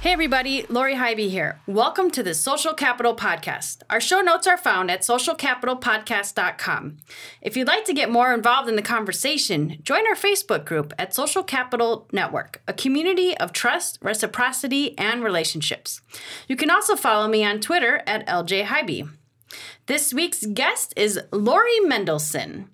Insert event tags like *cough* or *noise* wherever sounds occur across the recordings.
Hey everybody, Lori Highby here. Welcome to the Social Capital Podcast. Our show notes are found at socialcapitalpodcast.com. If you'd like to get more involved in the conversation, join our Facebook group at Social Capital Network, a community of trust, reciprocity, and relationships. You can also follow me on Twitter at LJ Highby. This week's guest is Lori Mendelsohn.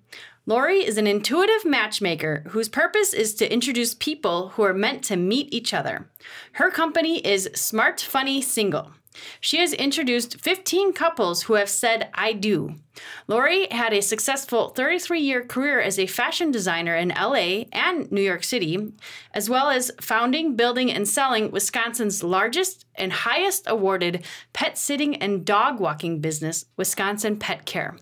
Lori is an intuitive matchmaker whose purpose is to introduce people who are meant to meet each other. Her company is Smart Funny Single. She has introduced 15 couples who have said, I do. Lori had a successful 33 year career as a fashion designer in LA and New York City, as well as founding, building, and selling Wisconsin's largest and highest awarded pet sitting and dog walking business, Wisconsin Pet Care.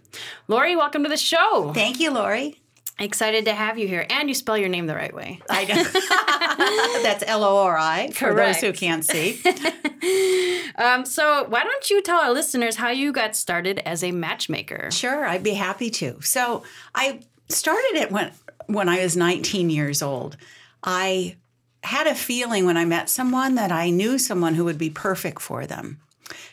Lori, welcome to the show. Thank you, Lori. Excited to have you here. And you spell your name the right way. I know. *laughs* That's L O R I for those who can't see. *laughs* Um, so, why don't you tell our listeners how you got started as a matchmaker? Sure, I'd be happy to. So I started it when when I was 19 years old. I had a feeling when I met someone that I knew someone who would be perfect for them.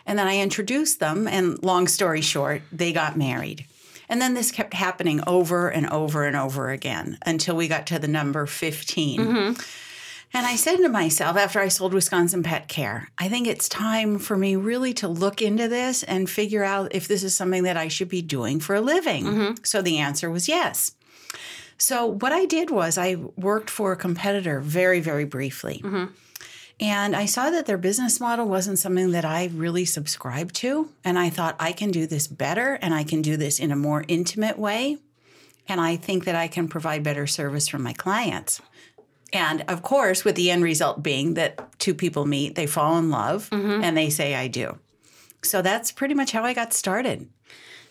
And then I introduced them, and long story short, they got married. And then this kept happening over and over and over again until we got to the number 15. Mm-hmm. And I said to myself after I sold Wisconsin Pet Care, I think it's time for me really to look into this and figure out if this is something that I should be doing for a living. Mm-hmm. So the answer was yes. So what I did was I worked for a competitor very, very briefly. Mm-hmm. And I saw that their business model wasn't something that I really subscribed to. And I thought, I can do this better and I can do this in a more intimate way. And I think that I can provide better service for my clients. And of course, with the end result being that two people meet, they fall in love, mm-hmm. and they say, I do. So that's pretty much how I got started.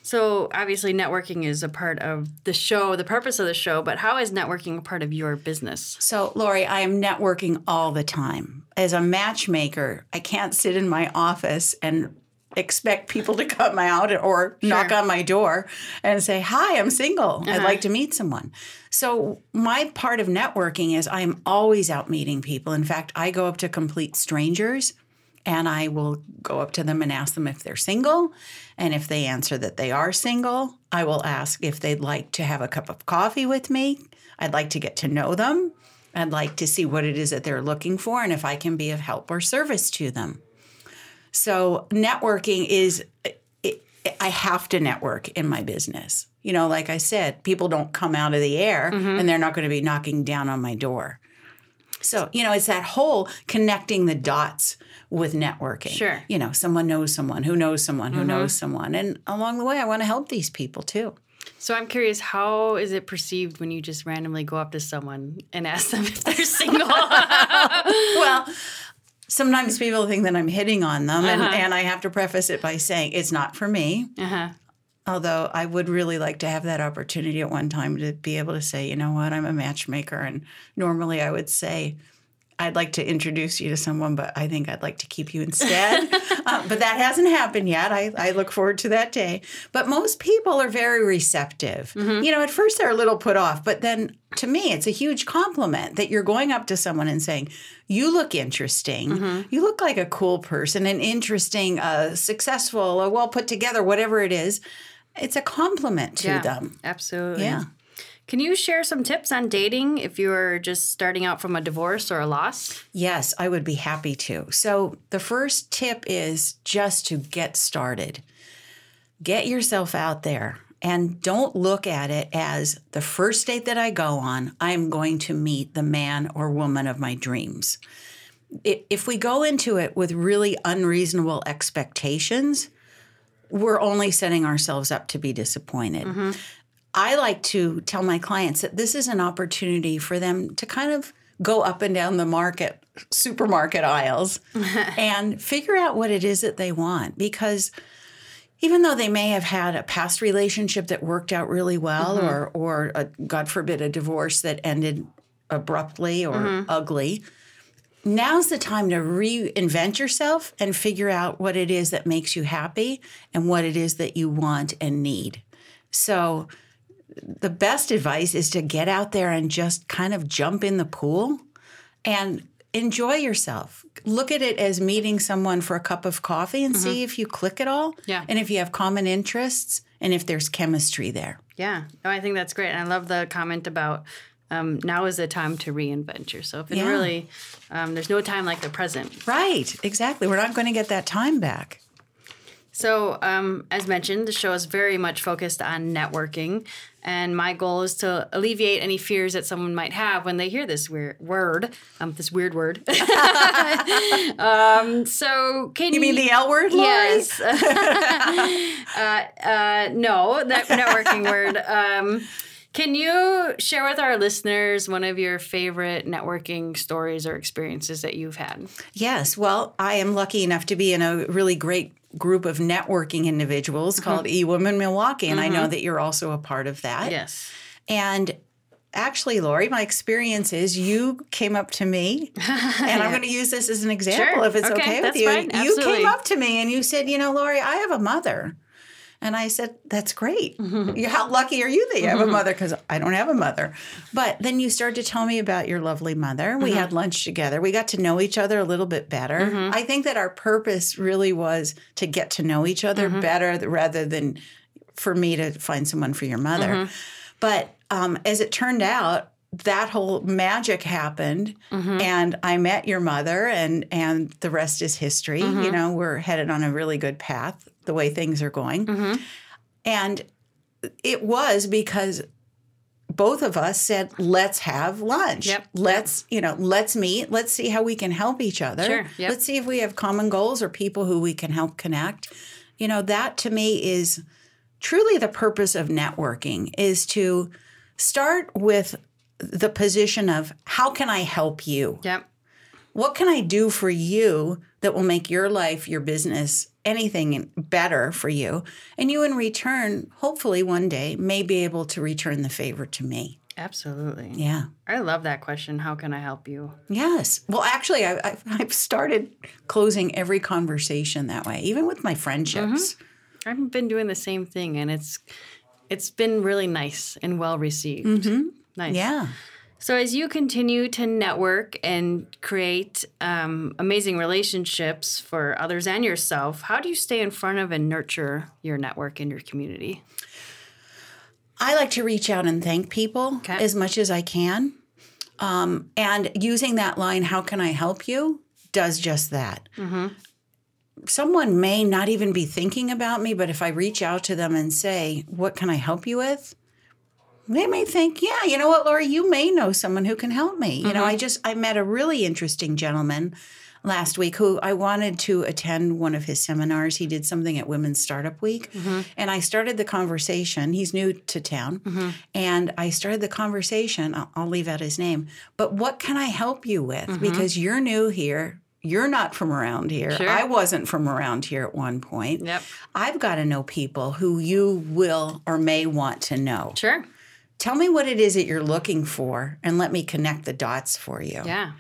So, obviously, networking is a part of the show, the purpose of the show, but how is networking a part of your business? So, Lori, I am networking all the time. As a matchmaker, I can't sit in my office and expect people to come out or knock on my door and say, Hi, I'm single. I'd uh-huh. like to meet someone. So, my part of networking is I'm always out meeting people. In fact, I go up to complete strangers and I will go up to them and ask them if they're single. And if they answer that they are single, I will ask if they'd like to have a cup of coffee with me. I'd like to get to know them. I'd like to see what it is that they're looking for and if I can be of help or service to them. So, networking is, it, I have to network in my business. You know, like I said, people don't come out of the air mm-hmm. and they're not going to be knocking down on my door. So, you know, it's that whole connecting the dots with networking. Sure. You know, someone knows someone who knows someone who knows someone. And along the way, I want to help these people too. So, I'm curious, how is it perceived when you just randomly go up to someone and ask them *laughs* if they're single? *laughs* well, sometimes people think that I'm hitting on them, and, Uh-huh. and I have to preface it by saying it's not for me. uh-huh. Although I would really like to have that opportunity at one time to be able to say, you know what, I'm a matchmaker. And normally I would say, I'd like to introduce you to someone, but I think I'd like to keep you instead. *laughs* uh, but that hasn't happened yet. I, I look forward to that day. But most people are very receptive. You know, at first they're a little put off, but then to me, it's a huge compliment that you're going up to someone and saying, You look interesting. You look like a cool person, an interesting, uh, successful, a well put together, whatever it is. It's a compliment to Yeah, them. absolutely. Yeah. Can you share some tips on dating if you're just starting out from a divorce or a loss? Yes, I would be happy to. So, the first tip is just to get started. Get yourself out there and don't look at it as the first date that I go on, I'm going to meet the man or woman of my dreams. If we go into it with really unreasonable expectations, we're only setting ourselves up to be disappointed. Mm-hmm. I like to tell my clients that this is an opportunity for them to kind of go up and down the market supermarket aisles *laughs* and figure out what it is that they want because even though they may have had a past relationship that worked out really well Mm-hmm. or or a, god forbid a divorce that ended abruptly or Mm-hmm. ugly now's the time to reinvent yourself and figure out what it is that makes you happy and what it is that you want and need so the best advice is to get out there and just kind of jump in the pool and enjoy yourself. Look at it as meeting someone for a cup of coffee and see if you click at all. Mm-hmm. Yeah. And if you have common interests and if there's chemistry there. Yeah. No, I think that's great. And I love the comment about um, now is the time to reinvent yourself. And Yeah. really, um, there's no time like the present. Right. Exactly. We're not going to get that time back. So, um, as mentioned, the show is very much focused on networking. And my goal is to alleviate any fears that someone might have when they hear this weird word, um, this weird word. *laughs* um, so, can You mean the L word, Lori? Yes. *laughs* uh, uh, no, that networking word. Um, can you share with our listeners one of your favorite networking stories or experiences that you've had? Yes. Well, I am lucky enough to be in a really great group of networking individuals Mm-hmm. called E Milwaukee. And I know that you're also a part of that. Yes. And actually, Lori, my experience is you came up to me, *laughs* and I'm going to use this as an example Sure. if it's Okay, okay, with you. fine. You Absolutely. came up to me and you said, You know, Lori, I have a mother. And I said, That's great. Mm-hmm. How lucky are you that you have a mother? Because I don't have a mother. But then you started to tell me about your lovely mother. We Mm-hmm. had lunch together. We got to know each other a little bit better. I think that our purpose really was to get to know each other Mm-hmm. better rather than for me to find someone for your mother. Mm-hmm. But um, as it turned out, that whole magic happened, Mm-hmm. and I met your mother, and and the rest is history. Mm-hmm. You know, we're headed on a really good path the way things are going, Mm-hmm. and it was because both of us said, "Let's have lunch. Yep. Let's you know, let's meet. Let's see how we can help each other. Sure. Yep. Let's see if we have common goals or people who we can help connect." You know, that to me is truly the purpose of networking is to start with the position of how can I help you? Yep. What can I do for you that will make your life, your business, anything better for you? And you, in return, hopefully one day may be able to return the favor to me. Absolutely. Yeah. I love that question. How can I help you? Yes. Well, actually, I, I've started closing every conversation that way, even with my friendships. Mm-hmm. I've been doing the same thing, and it's it's been really nice and well received. Mm-hmm. Nice. Mm-hmm. Yeah. So as you continue to network and create um, amazing relationships for others and yourself, how do you stay in front of and nurture your network and your community? I like to reach out and thank people Okay. as much as I can. Um, and using that line, how can I help you, does just that. Someone may not even be thinking about me, but if I reach out to them and say, What can I help you with? They may think, Yeah, you know what, Laura, you may know someone who can help me. You know, I mm-hmm. just, I met a really interesting gentleman last week who I wanted to attend one of his seminars. He did something at Women's Startup Week. Mm-hmm. And I started the conversation. He's new to town. Mm-hmm. And I started the conversation. I'll, I'll leave out his name. But what can I help you with? Because you're new here. You're not from around here. Sure. I wasn't from around here at one point. Yep. I've got to know people who you will or may want to know. Sure. Tell me what it is that you're looking for and let me connect the dots for you Yeah.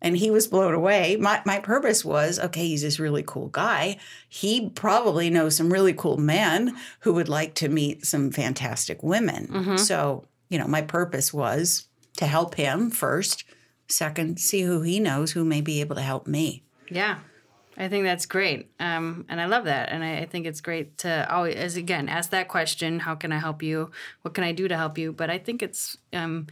and he was blown away. My my purpose was okay. He's this really cool guy. He probably knows some really cool men who would like to meet some fantastic women. Mm-hmm. So you know, my purpose was to help him first. Second, see who he knows who may be able to help me. Yeah. I think that's great. Um, and I love that. And I, I think it's great to always, as again, ask that question how can I help you? What can I do to help you? But I think it's, um,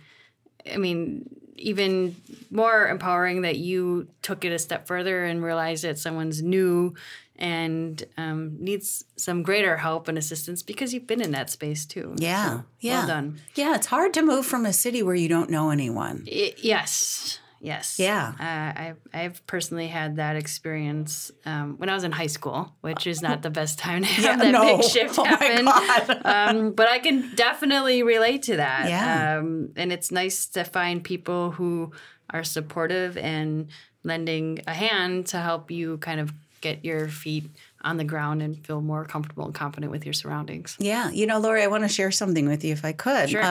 I mean, even more empowering that you took it a step further and realized that someone's new and um, needs some greater help and assistance because you've been in that space too. Yeah, So, yeah, Well done. Yeah, it's hard to move from a city where you don't know anyone. I- yes. Yes. Yeah. Uh, I've, I've personally had that experience um, when I was in high school, which is not the best time to *laughs* have that no. big *laughs* shift Oh happen. Um, but I can definitely relate to that. Yeah. Um, and it's nice to find people who are supportive and lending a hand to help you kind of get your feet on the ground and feel more comfortable and confident with your surroundings. Yeah, you know, Lori, I want to share something with you if I could. Sure.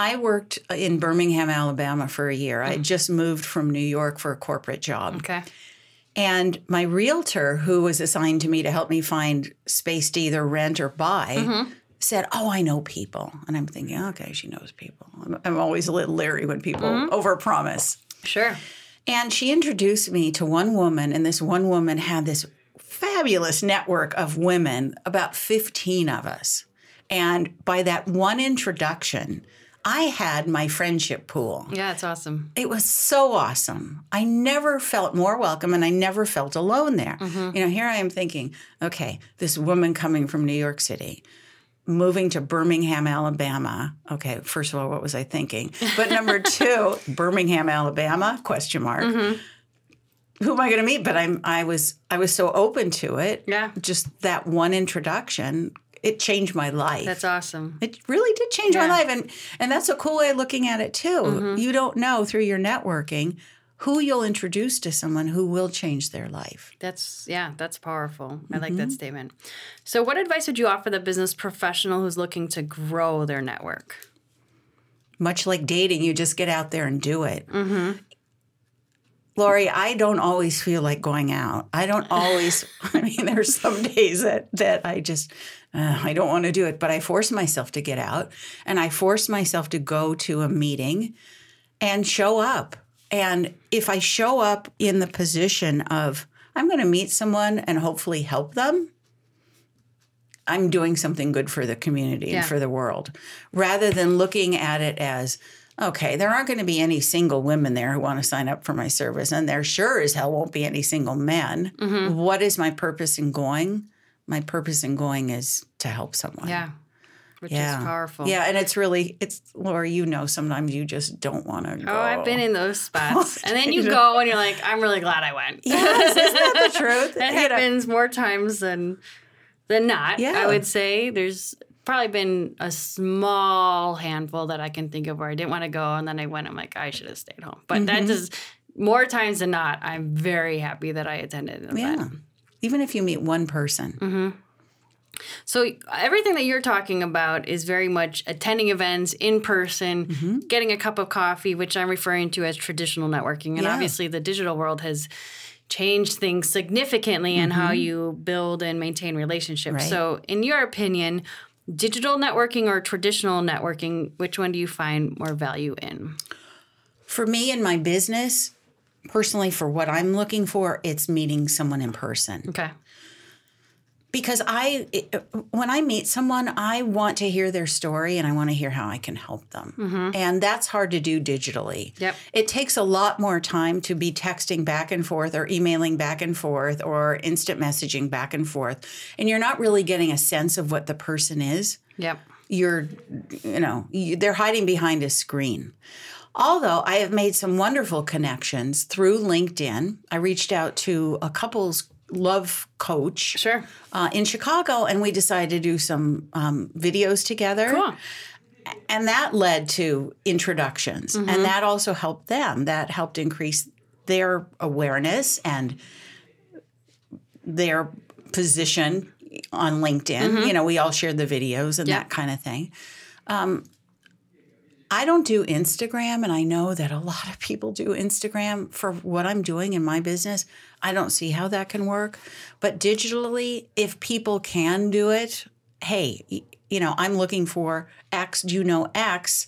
I worked in Birmingham, Alabama for a year. I mm-hmm. just moved from New York for a corporate job. Okay. And my realtor, who was assigned to me to help me find space to either rent or buy, mm-hmm. said, Oh, I know people. And I'm thinking, oh, okay, she knows people. I'm, I'm always a little leery when people mm-hmm. overpromise. Sure. And she introduced me to one woman, and this one woman had this fabulous network of women, about 15 of us. And by that one introduction, I had my friendship pool. Yeah, it's awesome. It was so awesome. I never felt more welcome and I never felt alone there. Mm-hmm. You know, here I am thinking, okay, this woman coming from New York City, moving to Birmingham, Alabama. Okay, first of all, what was I thinking? But number *laughs* two, Birmingham, Alabama? Question mark. Mm-hmm. Who am I going to meet? But I'm I was I was so open to it. Yeah. Just that one introduction, it changed my life. That's awesome. It really did change my life, and and that's a cool way of looking at it too. Mm-hmm. You don't know through your networking who you'll introduce to someone who will change their life. That's yeah, that's powerful. I like that mm-hmm. statement. So, what advice would you offer the business professional who's looking to grow their network? Much like dating, you just get out there and do it. Mm-hmm. Lori, I don't always feel like going out. I don't always. *laughs* *laughs* I mean, there's some days that that I just uh, I don't want to do it, but I force myself to get out, and I force myself to go to a meeting and show up. And if I show up in the position of I'm going to meet someone and hopefully help them, I'm doing something good for the community Yeah. and for the world, rather than looking at it as okay, there aren't going to be any single women there who want to sign up for my service, and there sure as hell won't be any single men. Mm-hmm. What is my purpose in going? My purpose in going is to help someone. Yeah, which Yeah. is powerful. Yeah, and it's really it's Laura, you know sometimes you just don't want to go. Oh, I've been in those *laughs* spots, and then you go and you're like, I'm really glad I went. Yes, isn't that the *laughs* truth? That You know, happens more times than than not. Yeah. I would say there's probably been a small handful that I can think of where I didn't want to go, and then I went. I'm like, I should have stayed home. But Mm-hmm. that just more times than not, I'm very happy that I attended an event. yeah. Even if you meet one person. Mm-hmm. So everything that you're talking about is very much attending events in person, Mm-hmm. getting a cup of coffee, which I'm referring to as traditional networking. And Yeah. obviously the digital world has changed things significantly in how you build and maintain relationships. Mm-hmm. Right. So in your opinion, digital networking or traditional networking, which one do you find more value in? For me and my business, personally for what I'm looking for, it's meeting someone in person. Okay. Because I, it- uh, when I meet someone, I want to hear their story and I want to hear how I can help them. Mm-hmm. And that's hard to do digitally. Yep. It takes a lot more time to be texting back and forth or emailing back and forth or instant messaging back and forth. And you're not really getting a sense of what the person is Yep. you're you know you, they're hiding behind a screen although i have made some wonderful connections through linkedin i reached out to a couples love coach Sure. uh, in chicago and we decided to do some um, videos together Cool. and that led to introductions Mm-hmm. and that also helped them that helped increase their awareness and their position on linkedin you know we all shared the videos and Mm-hmm. Yeah. that kind of thing um, i don't do instagram and i know that a lot of people do instagram for what i'm doing in my business i don't see how that can work but digitally if people can do it hey you know i'm looking for x do you know x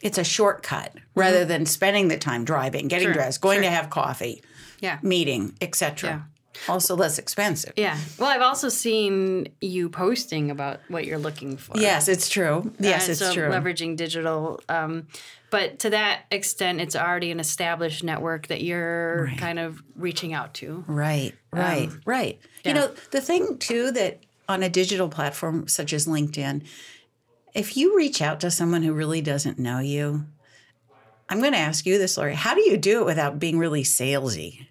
it's a shortcut rather than spending the time driving getting Mm-hmm. Sure, dressed going sure. to have coffee Yeah. meeting etc also less expensive Yeah. Well, I've also seen you posting about what you're looking for. yes it's true yes And it's so true leveraging digital. Um, but to that extent, it's already an established network that you're kind of reaching out to. Right, right, right. yeah. You know, the thing too that on a digital platform such as LinkedIn, if you reach out to someone who really doesn't know you, I'm going to ask you this, Lori. How do you do it without being really salesy?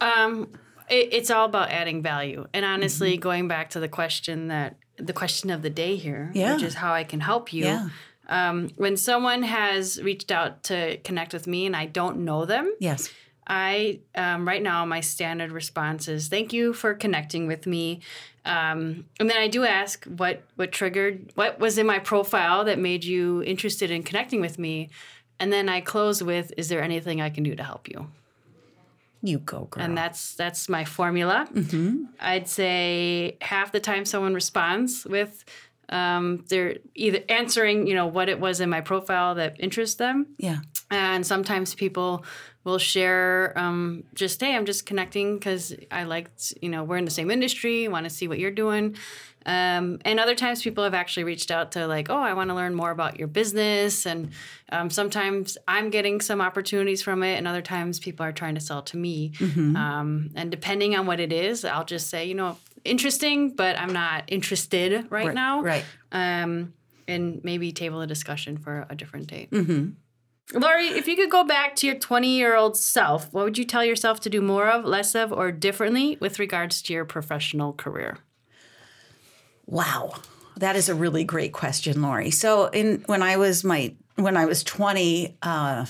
Um, it, it's all about adding value. And honestly, going back to the question that the question of the day here, Yeah. which is how I can help you. Yeah. Um, when someone has reached out to connect with me and I don't know them, Yes. I um, right now my standard response is thank you for connecting with me, um, and then I do ask what what triggered what was in my profile that made you interested in connecting with me, and then I close with is there anything I can do to help you? You go, girl. and that's that's my formula. I'd say half the time someone responds with um, they're either answering, you know, what it was in my profile that interests them, yeah. and sometimes people will share um, just hey, I'm just connecting because I liked, you know, we're in the same industry, want to see what you're doing. Um, and other times people have actually reached out to like, oh, I want to learn more about your business. And um, sometimes I'm getting some opportunities from it, and other times people are trying to sell to me. Um, and depending on what it is, I'll just say, you know, interesting, but I'm not interested right, Right, now. right. Um, and maybe table a discussion for a different date. Mm-hmm. Lori, if you could go back to your 20 year old self, what would you tell yourself to do more of, less of, or differently with regards to your professional career? Wow. That is a really great question, Lori. So in when I was my when I was 20, uh,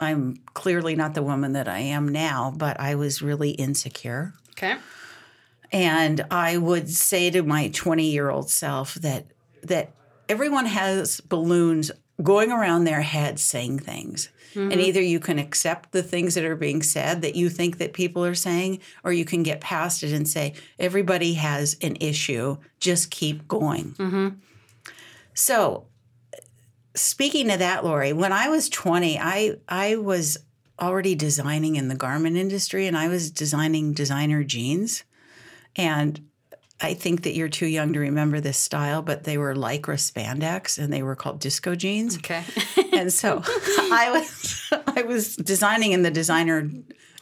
I'm clearly not the woman that I am now, but I was really insecure. Okay. And I would say to my 20 year old self that that everyone has balloons going around their head saying things. And mm-hmm. either you can accept the things that are being said that you think that people are saying, or you can get past it and say, everybody has an issue, just keep going. Mm-hmm. So speaking of that, Lori, when I was 20, I I was already designing in the garment industry and I was designing designer jeans. And I think that you're too young to remember this style, but they were lycra spandex and they were called disco jeans. Okay. *laughs* And so I *laughs* was I was designing in the designer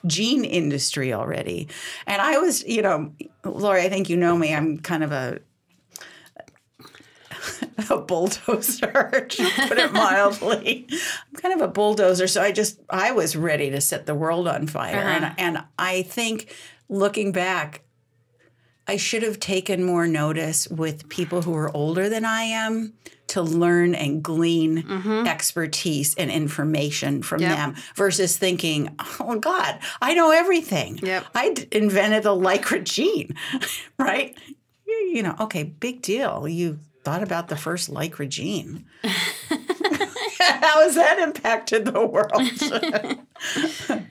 jean industry already. And I was, you know, Lori, I think you know me. I'm kind of a *laughs* a bulldozer, to put it mildly. I'm kind of a bulldozer. So I just I was ready to set the world on fire. And uh-huh. and I think looking back, I should have taken more notice with people who are older than I am to learn and glean expertise and information from Yep. them versus thinking, oh God, I know everything. Yep. I d- invented the lycra jean, *laughs* right? You, you know, okay, big deal. You thought about the first lycra jean. *laughs* How has that impacted the world? *laughs*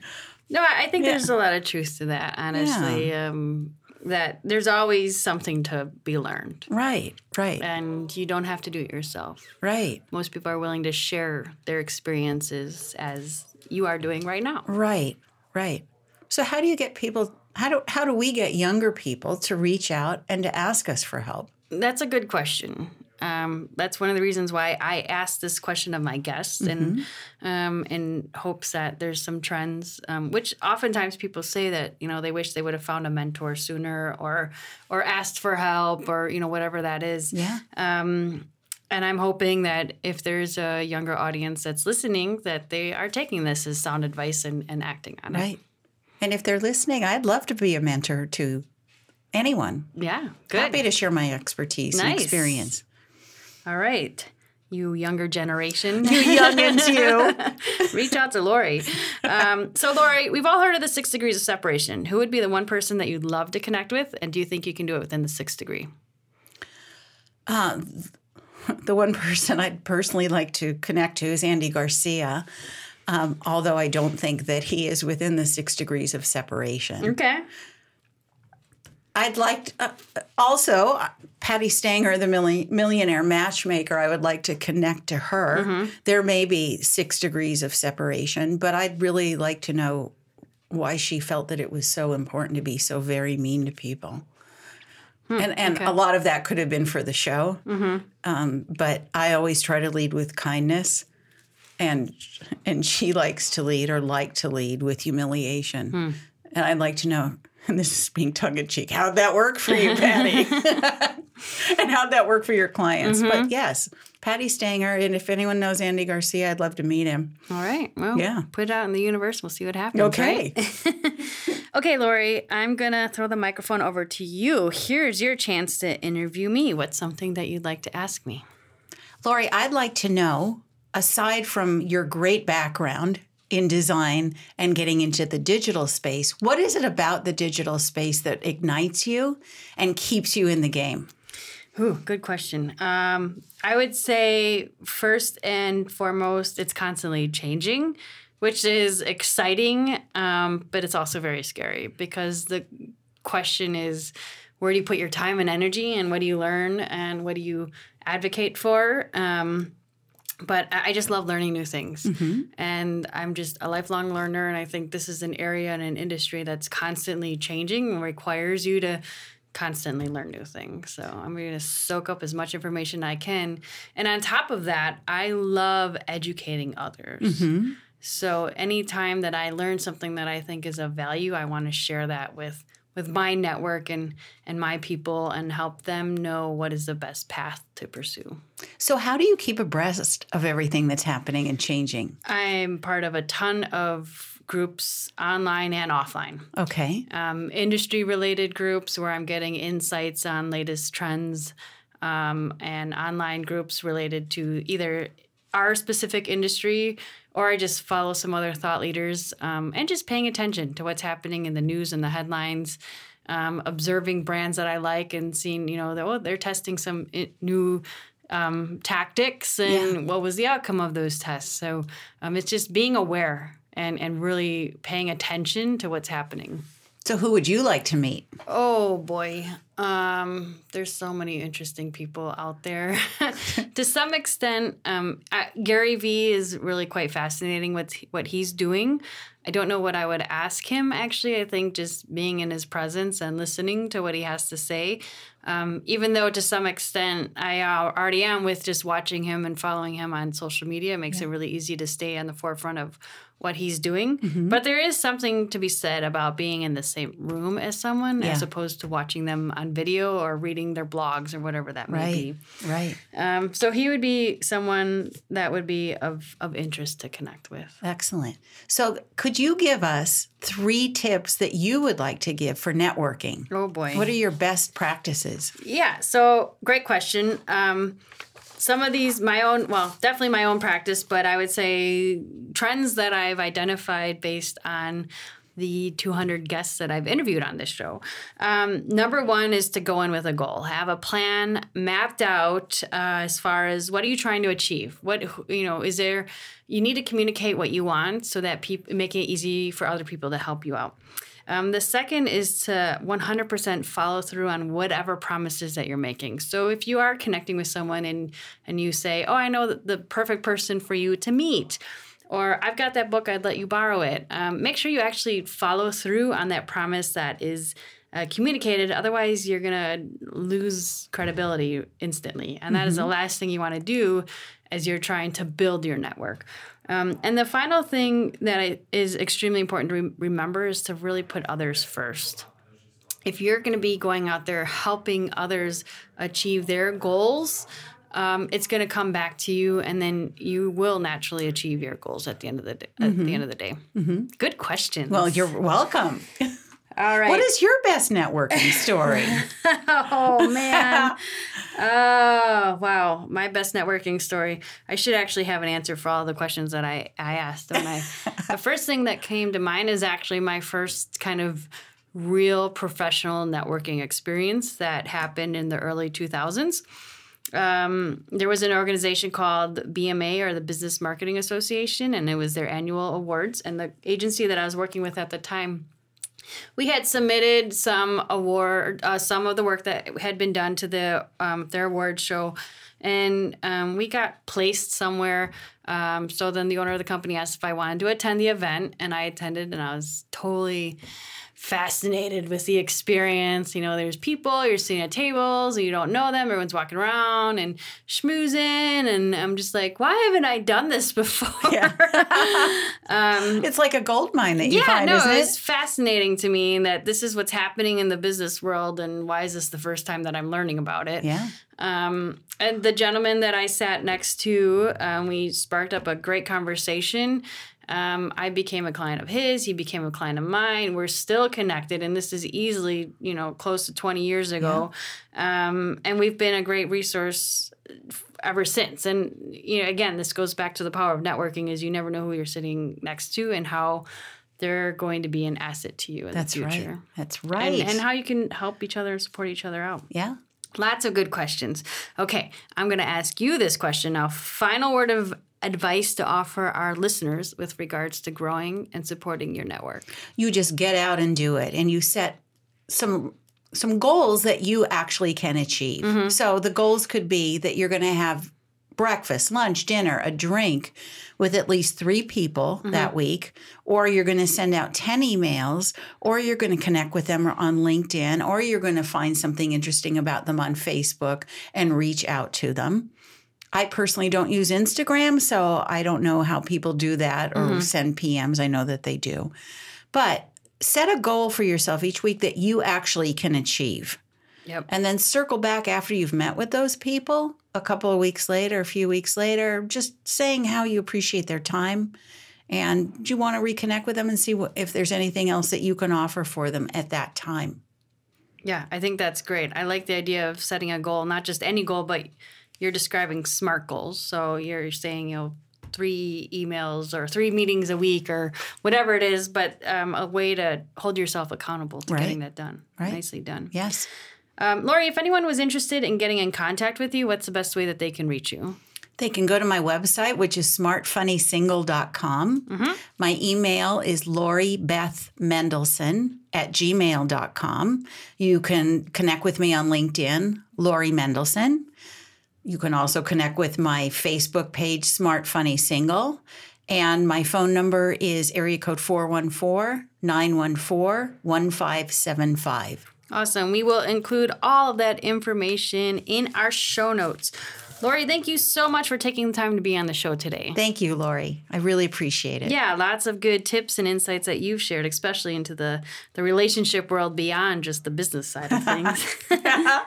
No, I I think there's a lot of truth to that, honestly. Um, that there's always something to be learned, right, right, and you don't have to do it yourself. right. Most people are willing to share their experiences as you are doing right now. Right, right. So how do you get people how do how do we get younger people to reach out and to ask us for help? That's a good question. Um, that's one of the reasons why I asked this question of my guests, and um, in hopes that there's some trends. Um, which oftentimes people say that you know they wish they would have found a mentor sooner, or or asked for help, or you know whatever that is. Yeah. Um, and I'm hoping that if there's a younger audience that's listening, that they are taking this as sound advice and, and acting on it. Right. And if they're listening, I'd love to be a mentor to anyone. Yeah. Good. Happy to share my expertise and experience. All right. You younger generation. *laughs* You youngins, you. *laughs* Reach out to Lori. Um, so, Lori, we've all heard of the six degrees of separation. Who would be the one person that you'd love to connect with? And do you think you can do it within the sixth degree? *laughs* The one person I'd personally like to connect to is Andy Garcia. Um, although I don't think that he is within the six degrees of separation. Okay. I'd like to, uh, also uh, Patti Stanger, the milli- millionaire matchmaker. I would like to connect to her. There may be six degrees of separation, but I'd really like to know why she felt that it was so important to be so very mean to people. and and a lot of that could have been for the show, um, but I always try to lead with kindness, and and she likes to lead or like to lead with humiliation. And I'd like to know, and *laughs* this is being tongue in cheek, how'd that work for you, Patti? *laughs* and how'd that work for your clients? But mm-hmm. yes, Patti Stanger. And if anyone knows Andy Garcia, I'd love to meet him. All right. Well, Yeah. put it out in the universe. We'll see what happens. Okay. right? *laughs* Okay, Lori, I'm going to throw the microphone over to you. Here's your chance to interview me. What's something that you'd like to ask me? Lori, I'd like to know, aside from your great background in design and getting into the digital space. What is it about the digital space that ignites you and keeps you in the game? Ooh, good question. Um, I would say first and foremost, it's constantly changing, which is exciting, um, but it's also very scary because the question is where do you put your time and energy and what do you learn and what do you advocate for? Um, but I just love learning new things. Mm-hmm. And I'm just a lifelong learner. And I think this is an area and an industry that's constantly changing and requires you to constantly learn new things. So I'm going to soak up as much information I can. And on top of that, I love educating others. Mm-hmm. So anytime that I learn something that I think is of value, I want to share that with with my network and and my people and help them know what is the best path to pursue. So how do you keep abreast of everything that's happening and changing? I'm part of a ton of groups online and offline. Okay. Um, industry related groups where I'm getting insights on latest trends um, and online groups related to either our specific industry or I just follow some other thought leaders um, and just paying attention to what's happening in the news and the headlines, um, observing brands that I like and seeing, you know, that, oh, they're testing some new um, tactics and yeah. what was the outcome of those tests. So um, it's just being aware and, and really paying attention to what's happening. So, who would you like to meet? Oh boy, um, there's so many interesting people out there. *laughs* to some extent, um, uh, Gary Vee is really quite fascinating with what he's doing. I don't know what I would ask him. Actually, I think just being in his presence and listening to what he has to say. Um, even though to some extent I already am with just watching him and following him on social media, it makes yeah. it really easy to stay on the forefront of what he's doing. Mm-hmm. But there is something to be said about being in the same room as someone yeah. as opposed to watching them on video or reading their blogs or whatever that right. be. Right. Um, so he would be someone that would be of, of interest to connect with. Excellent. So could you give us three tips that you would like to give for networking? Oh boy. What are your best practices? Yeah. So great question. Um, some of these my own well definitely my own practice but i would say trends that i've identified based on the 200 guests that I've interviewed on this show. Um, number one is to go in with a goal, have a plan mapped out uh, as far as what are you trying to achieve? What, you know, is there, you need to communicate what you want so that people make it easy for other people to help you out. Um, the second is to 100% follow through on whatever promises that you're making. So if you are connecting with someone and and you say, "Oh, I know the perfect person for you to meet," or I've got that book, I'd let you borrow it. Um, make sure you actually follow through on that promise that is uh, communicated. Otherwise, you're going to lose credibility instantly. And that mm-hmm. is the mm-hmm. last thing you want to do as you're trying to build your network. Um, and the final thing that I, is extremely important to re- remember is to really put others first. If you're going to be going out there helping others achieve their goals, um, it's going to come back to you, and then you will naturally achieve your goals at the end of the day, mm-hmm. at the mm-hmm. end of the day. Mm-hmm. Good question. Well, you're welcome. All right. What is your best networking story? *laughs* oh man. oh wow. My best networking story. I should actually have an answer for all the questions that I, I asked. When I *laughs* the first thing that came to mind is actually my first kind of real professional networking experience that happened in the early 2000s. Um, there was an organization called BMA or the Business Marketing Association, and it was their annual awards. And the agency that I was working with at the time we had submitted some award, uh, some of the work that had been done to the um, their award show, and um, we got placed somewhere. Um, so then the owner of the company asked if I wanted to attend the event, and I attended, and I was totally fascinated with the experience. You know, there's people, you're sitting at tables, and you don't know them. Everyone's walking around and schmoozing, and I'm just like, why haven't I done this *laughs* before? Yeah. *laughs* um, it's like a gold mine that you yeah, find, no, isn't it? It's fascinating to me that this is what's happening in the business world, and why is this the first time that I'm learning about it? Yeah. Um, and the gentleman that I sat next to, um, we sparked up a great conversation. Um, I became a client of his. He became a client of mine. We're still connected, and this is easily, you know, close to 20 years ago. Yeah. Um, and we've been a great resource ever since. And you know, again, this goes back to the power of networking: is you never know who you're sitting next to and how they're going to be an asset to you in That's the right. That's right. And, and how you can help each other and support each other out. yeah. Lots of good questions. Okay, I'm going to ask you this question now. Final word of advice to offer our listeners with regards to growing and supporting your network. you just get out and do it and you set some some goals that you actually can achieve. Mm-hmm. So the goals could be that you're going to have breakfast lunch dinner a drink with at least three people mm-hmm. that week or you're going to send out 10 emails or you're going to connect with them on linkedin or you're going to find something interesting about them on facebook and reach out to them I personally don't use Instagram, so I don't know how people do that or mm-hmm. send PMs. I know that they do. But set a goal for yourself each week that you actually can achieve. Yep. And then circle back after you've met with those people a couple of weeks later, a few weeks later, just saying how you appreciate their time. And do you want to reconnect with them and see what, if there's anything else that you can offer for them at that time? Yeah, I think that's great. I like the idea of setting a goal, not just any goal, but you're describing SMART goals. So you're saying, you know, three emails or three meetings a week or whatever it is, but um, a way to hold yourself accountable to Right. getting that done. Right. Nicely done. Yes. Um, Lori, if anyone was interested in getting in contact with you, what's the best way that they can reach you? They can go to my website, which is smartfunnysingle.com. My email is Lori Beth Mendelsohn at gmail.com. You can connect with me on LinkedIn, Lori Mendelsohn. You can also connect with my Facebook page, Smart Funny Single. And my phone number is area code 414 914 1575. Awesome. We will include all of that information in our show notes. Lori, thank you so much for taking the time to be on the show today. Thank you, Lori. I really appreciate it. Yeah, lots of good tips and insights that you've shared, especially into the, the relationship world beyond just the business side of things. *laughs* *laughs*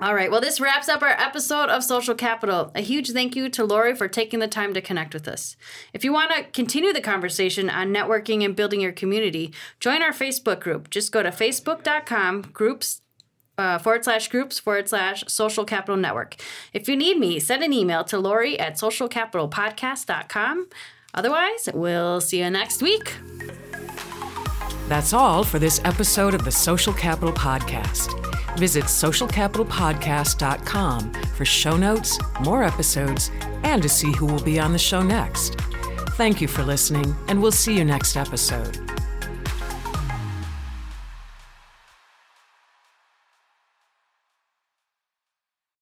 All right, well, this wraps up our episode of Social Capital. A huge thank you to Lori for taking the time to connect with us. If you want to continue the conversation on networking and building your community, join our Facebook group. Just go to facebook.com groups uh, forward slash groups forward slash social capital network. If you need me, send an email to Lori at socialcapitalpodcast.com. Otherwise, we'll see you next week. That's all for this episode of the Social Capital Podcast. Visit socialcapitalpodcast.com for show notes, more episodes, and to see who will be on the show next. Thank you for listening, and we'll see you next episode.